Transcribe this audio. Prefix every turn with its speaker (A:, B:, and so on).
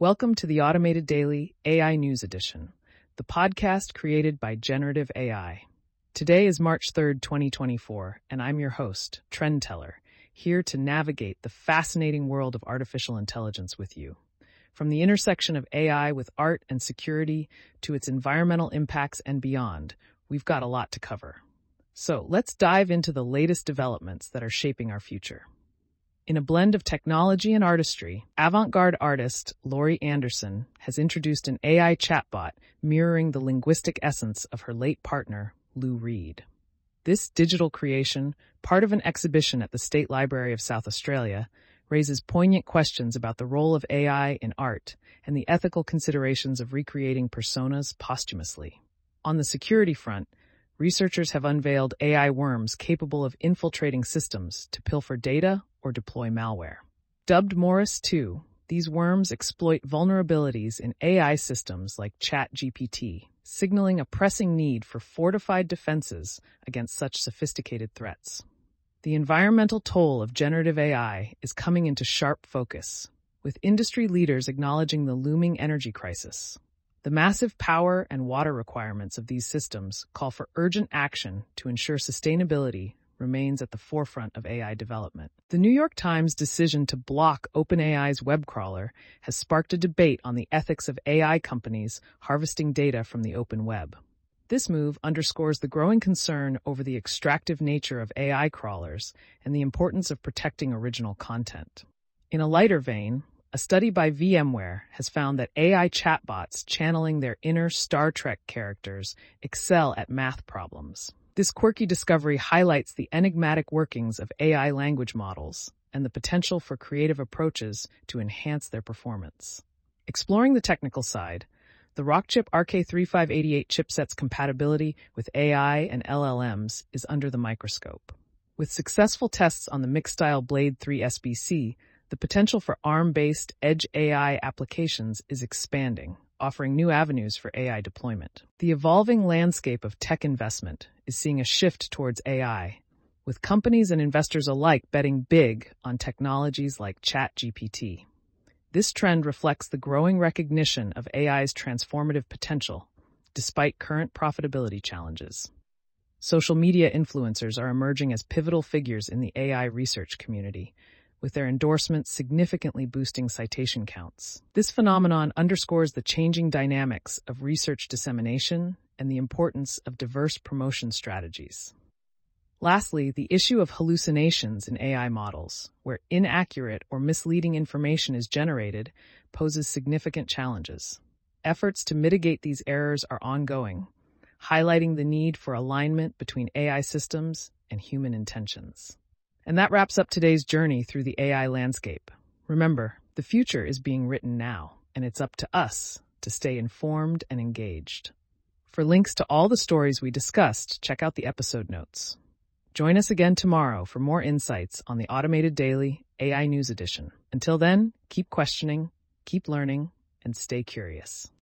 A: Welcome to the Automated Daily AI News Edition, the podcast created by Generative AI. Today is March 3rd, 2024, and I'm your host, Trendteller, here to navigate the fascinating world of artificial intelligence with you. From the intersection of AI with art and security to its environmental impacts and beyond, we've got a lot to cover. So let's dive into the latest developments that are shaping our future. In a blend of technology and artistry, avant garde artist Laurie Anderson has introduced an AI chatbot mirroring the linguistic essence of her late partner, Lou Reed. This digital creation, part of an exhibition at the State Library of South Australia, raises poignant questions about the role of AI in art and the ethical considerations of recreating personas posthumously. On the security front, researchers have unveiled AI worms capable of infiltrating systems to pilfer data or deploy malware. Dubbed Morris 2, these worms exploit vulnerabilities in AI systems like ChatGPT, signaling a pressing need for fortified defenses against such sophisticated threats. The environmental toll of generative AI is coming into sharp focus, with industry leaders acknowledging the looming energy crisis. The massive power and water requirements of these systems call for urgent action to ensure sustainability remains at the forefront of AI development. The New York Times' decision to block OpenAI's web crawler has sparked a debate on the ethics of AI companies harvesting data from the open web. This move underscores the growing concern over the extractive nature of AI crawlers and the importance of protecting original content. In a lighter vein, a study by VMware has found that AI chatbots channeling their inner Star Trek characters excel at math problems. This quirky discovery highlights the enigmatic workings of AI language models and the potential for creative approaches to enhance their performance. Exploring the technical side, the Rockchip RK3588 chipset's compatibility with AI and LLMs is under the microscope. With successful tests on the Mixtile Blade 3 SBC, the potential for ARM-based edge AI applications is expanding, offering new avenues for AI deployment. The evolving landscape of tech investment is seeing a shift towards AI, with companies and investors alike betting big on technologies like ChatGPT. This trend reflects the growing recognition of AI's transformative potential, despite current profitability challenges. Social media influencers are emerging as pivotal figures in the AI research community, with their endorsements significantly boosting citation counts. This phenomenon underscores the changing dynamics of research dissemination and the importance of diverse promotion strategies. Lastly, the issue of hallucinations in AI models, where inaccurate or misleading information is generated, poses significant challenges. Efforts to mitigate these errors are ongoing, highlighting the need for alignment between AI systems and human intentions. And that wraps up today's journey through the AI landscape. Remember, the future is being written now, and it's up to us to stay informed and engaged. For links to all the stories we discussed, check out the episode notes. Join us again tomorrow for more insights on the Automated Daily AI News Edition. Until then, keep questioning, keep learning, and stay curious.